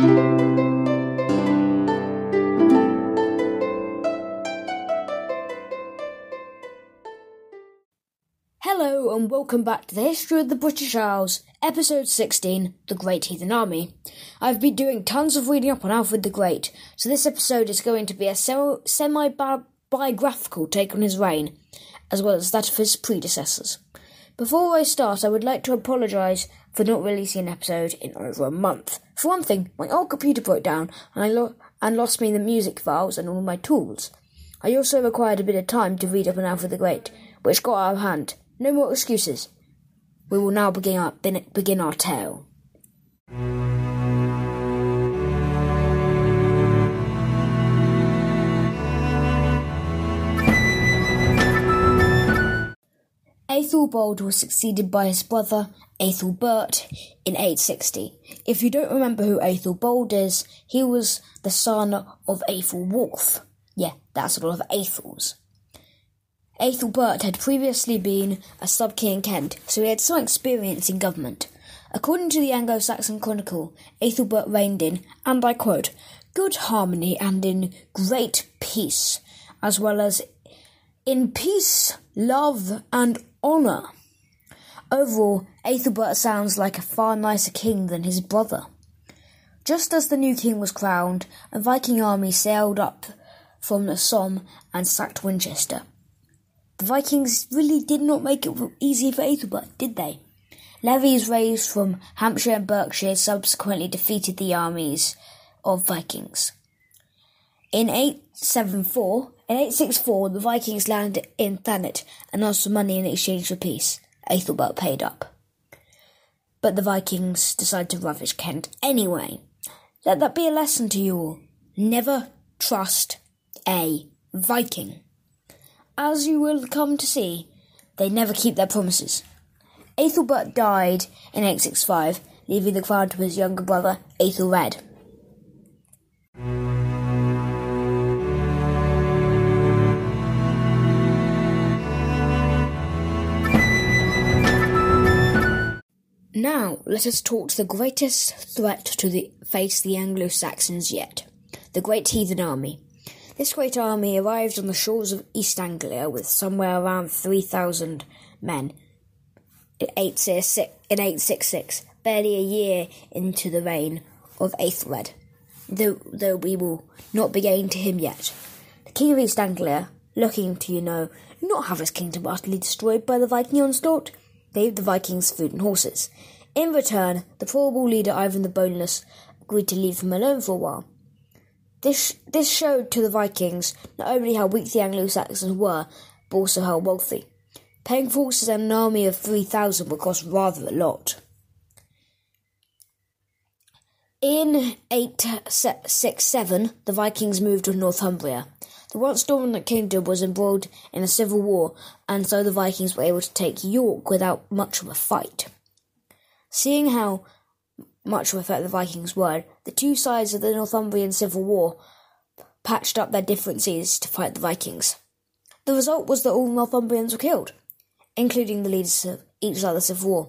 Hello and welcome back to the History of the British Isles, episode 16, The Great Heathen Army. I've been doing tons of reading up on Alfred the Great, so this episode is going to be a semi biographical take on his reign, as well as that of his predecessors. Before I start, I would like to apologise for not releasing an episode in over a month. For one thing, my old computer broke down and I lo- and lost me the music files and all my tools. I also required a bit of time to read up on Alfred the Great, which got out of hand no more excuses. We will now begin our, begin our tale. Aethelbald was succeeded by his brother Aethelbert in 860. If you don't remember who Aethelbald is, he was the son of Aethelwulf. Yeah, that's a lot of Aethels. Aethelbert had previously been a sub-king in Kent, so he had some experience in government. According to the Anglo-Saxon Chronicle, Aethelbert reigned in, and I quote, good harmony and in great peace, as well as in peace, love, and honour. Overall, Aethelbert sounds like a far nicer king than his brother. Just as the new king was crowned, a Viking army sailed up from the Somme and sacked Winchester. The Vikings really did not make it easy for Aethelbert, did they? Levies raised from Hampshire and Berkshire subsequently defeated the armies of Vikings. In 874, in 864, the Vikings landed in Thanet and asked for money in exchange for peace. Aethelbert paid up. But the Vikings decided to ravage Kent anyway. Let that be a lesson to you all. Never trust a Viking. As you will come to see, they never keep their promises. Aethelbert died in 865, leaving the crown to his younger brother, Aethelred. Now, let us talk to the greatest threat to the, face the Anglo-Saxons yet, the Great Heathen Army. This great army arrived on the shores of East Anglia with somewhere around 3,000 men in 866, barely a year into the reign of Aethelred, though, though we will not be getting to him yet. The king of East Anglia, looking to, you know, not have his kingdom utterly destroyed by the Viking onslaught, gave the Vikings food and horses. In return, the probable leader Ivar the Boneless agreed to leave him alone for a while. This, this showed to the Vikings not only how weak the Anglo Saxons were, but also how wealthy. Paying forces and an army of 3,000 would cost rather a lot. In 867, the Vikings moved to Northumbria. The once dominant kingdom was embroiled in a civil war, and so the Vikings were able to take York without much of a fight. Seeing how much of a threat the Vikings were, the two sides of the Northumbrian Civil War patched up their differences to fight the Vikings. The result was that all Northumbrians were killed, including the leaders of each side other's civil war.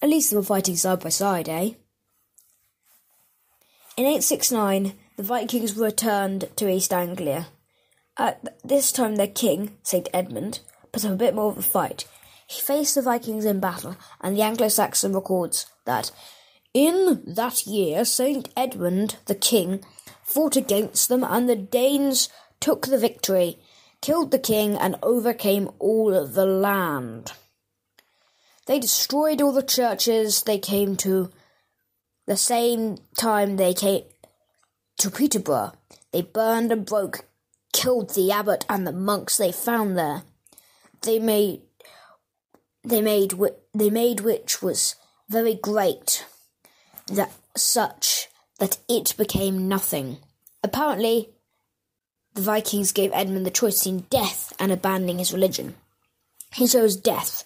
At least they were fighting side by side, eh? In 869, the Vikings returned to East Anglia. At this time, their king, St. Edmund, put up a bit more of a fight. He faced the Vikings in battle, and the Anglo Saxon records that in that year, Saint Edmund the king fought against them, and the Danes took the victory, killed the king, and overcame all the land. They destroyed all the churches they came to. The same time they came to Peterborough, they burned and broke, killed the abbot and the monks they found there. They made they made they made which was very great that such that it became nothing. Apparently, the Vikings gave Edmund the choice between death and abandoning his religion. He chose death.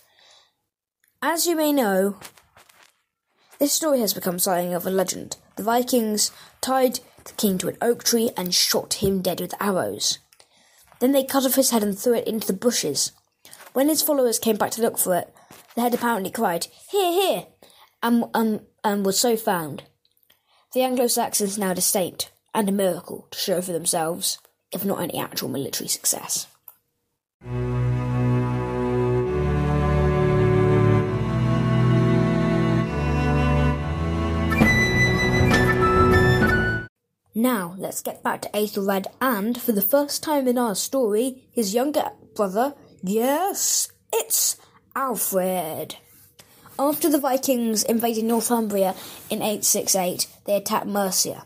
As you may know, this story has become something of a legend. The Vikings tied the king to an oak tree and shot him dead with arrows. Then they cut off his head and threw it into the bushes. When his followers came back to look for it, the head apparently cried, Here, here! and, and, and was so found. The Anglo Saxons now a saint and a miracle to show for themselves, if not any actual military success. Now, let's get back to Aethelred and, for the first time in our story, his younger brother. Yes, it's Alfred. After the Vikings invaded Northumbria in 868, they attacked Mercia.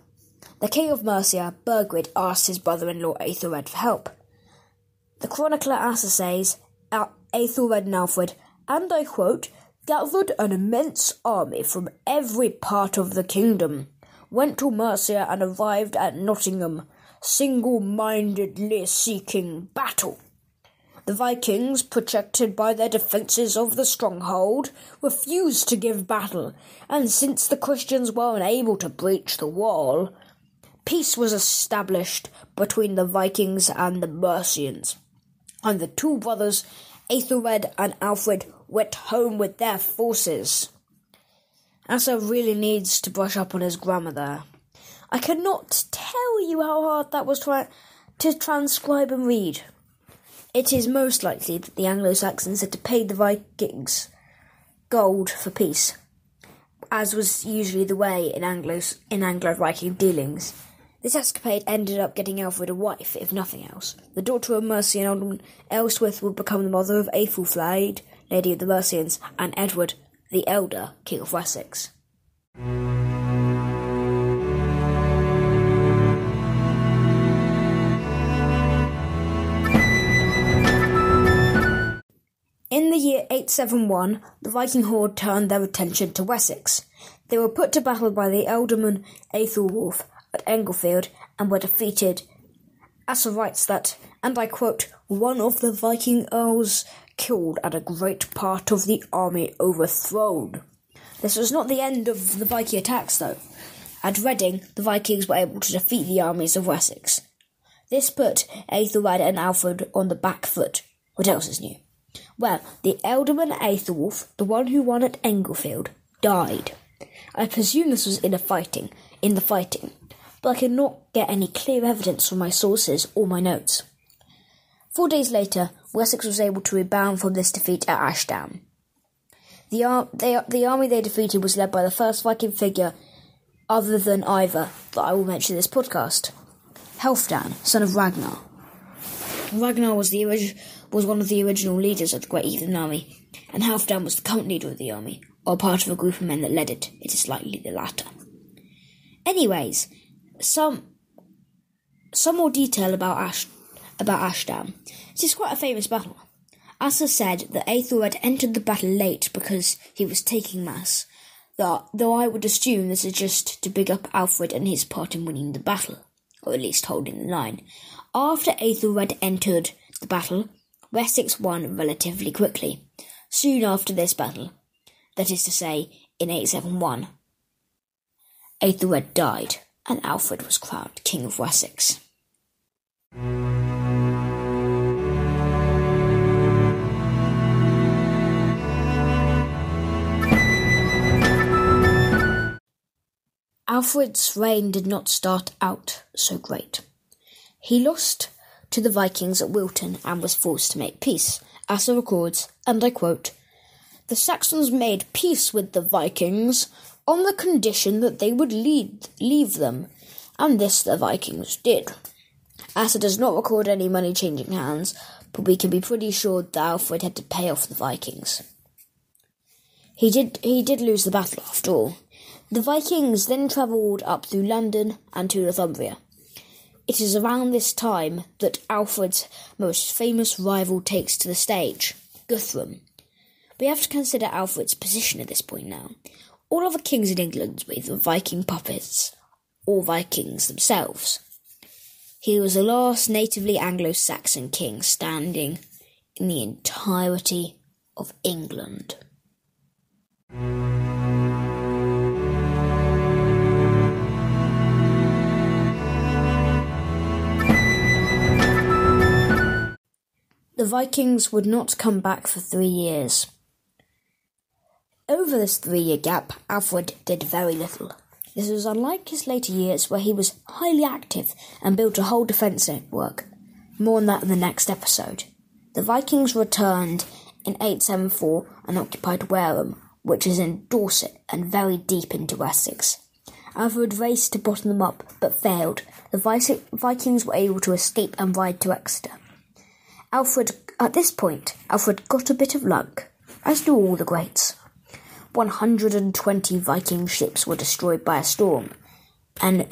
The king of Mercia, Burgred, asked his brother-in-law Aethelred for help. The chronicler Asser says, Aethelred and Alfred, and I quote, gathered an immense army from every part of the kingdom went to Mercia and arrived at Nottingham, single mindedly seeking battle. The Vikings, protected by their defences of the stronghold, refused to give battle, and since the Christians were unable to breach the wall, peace was established between the Vikings and the Mercians. And the two brothers, Aethelred and Alfred, went home with their forces. Asser really needs to brush up on his grammar there. I cannot tell you how hard that was try- to transcribe and read. It is most likely that the Anglo Saxons had to pay the Vikings gold for peace, as was usually the way in Anglo in Anglo Viking dealings. This escapade ended up getting Alfred a wife, if nothing else. The daughter of Mercian Alderman Ealhswith would become the mother of Aethelflaed, Lady of the Mercians, and Edward, the elder King of Wessex. In the year 871, the Viking horde turned their attention to Wessex. They were put to battle by the ealdorman Aethelwulf at Englefield and were defeated. Asser writes that, and I quote, one of the Viking earls killed and a great part of the army overthrown. This was not the end of the Viking attacks, though. At Reading, the Vikings were able to defeat the armies of Wessex. This put Aethelred and Alfred on the back foot. What else is new? Well, the ealdorman Aethelwulf, the one who won at Englefield, died. I presume this was in a fighting, in the fighting, but I cannot get any clear evidence from my sources or my notes. Four days later, Wessex was able to rebound from this defeat at Ashdown. The, ar- they, the army they defeated was led by the first Viking figure other than Ivar that I will mention in this podcast, Halfdan, son of Ragnar. Ragnar was the orig- was one of the original leaders of the Great Heathen Army, and Halfdan was the current leader of the army, or part of a group of men that led it. It is likely the latter. Anyways, some some more detail about Ash about Ashdown. It is quite a famous battle. Asser said that Aethelred entered the battle late because he was taking mass, though, though I would assume this is just to big up Alfred and his part in winning the battle, or at least holding the line. After Aethelred entered the battle, Wessex won relatively quickly. Soon after this battle, that is to say, in 871, Aethelred died, and Alfred was crowned King of Wessex. Alfred's reign did not start out so great. He lost to the Vikings at Wilton and was forced to make peace. Asser records, and I quote, The Saxons made peace with the Vikings on the condition that they would lead, leave them, and this the Vikings did. Asser does not record any money changing hands, but we can be pretty sure that Alfred had to pay off the Vikings. He did he did lose the battle after all. The Vikings then travelled up through London and to Northumbria. It is around this time that Alfred's most famous rival takes to the stage, Guthrum. We have to consider Alfred's position at this point now. All other kings in England were either Viking puppets or Vikings themselves. He was the last natively Anglo Saxon king standing in the entirety of England. Vikings would not come back for three years. Over this three year gap, Alfred did very little. This was unlike his later years, where he was highly active and built a whole defence network. More on that in the next episode. The Vikings returned in 874 and occupied Wareham, which is in Dorset and very deep into Wessex. Alfred raced to bottom them up, but failed. The Vikings were able to escape and ride to Exeter. Alfred, at this point, Alfred got a bit of luck, as do all the greats. 120 Viking ships were destroyed by a storm, and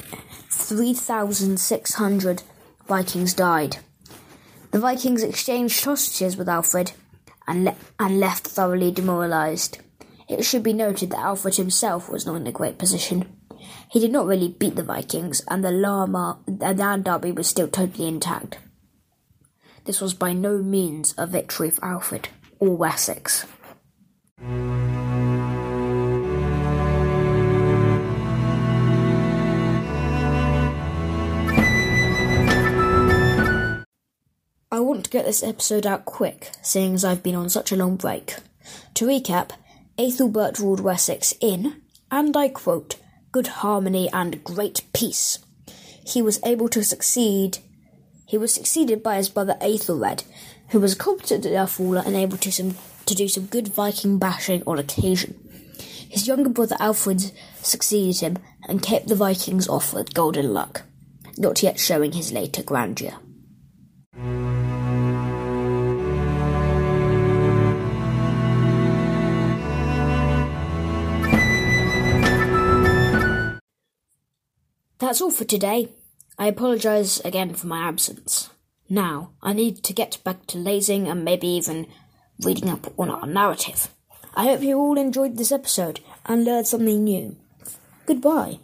3,600 Vikings died. The Vikings exchanged hostages with Alfred and, le- and left thoroughly demoralized. It should be noted that Alfred himself was not in a great position. He did not really beat the Vikings, and the Llama land derby was still totally intact. This was by no means a victory for Alfred or Wessex. I want to get this episode out quick, seeing as I've been on such a long break. To recap, Aethelbert ruled Wessex in, and I quote, good harmony and great peace. He was able to succeed. He was succeeded by his brother Aethelred, who was a competent enough ruler and able to, some, to do some good Viking bashing on occasion. His younger brother Alfred succeeded him and kept the Vikings off with golden luck, not yet showing his later grandeur. That's all for today. I apologise again for my absence. Now, I need to get back to lazing and maybe even reading up on our narrative. I hope you all enjoyed this episode and learned something new. Goodbye.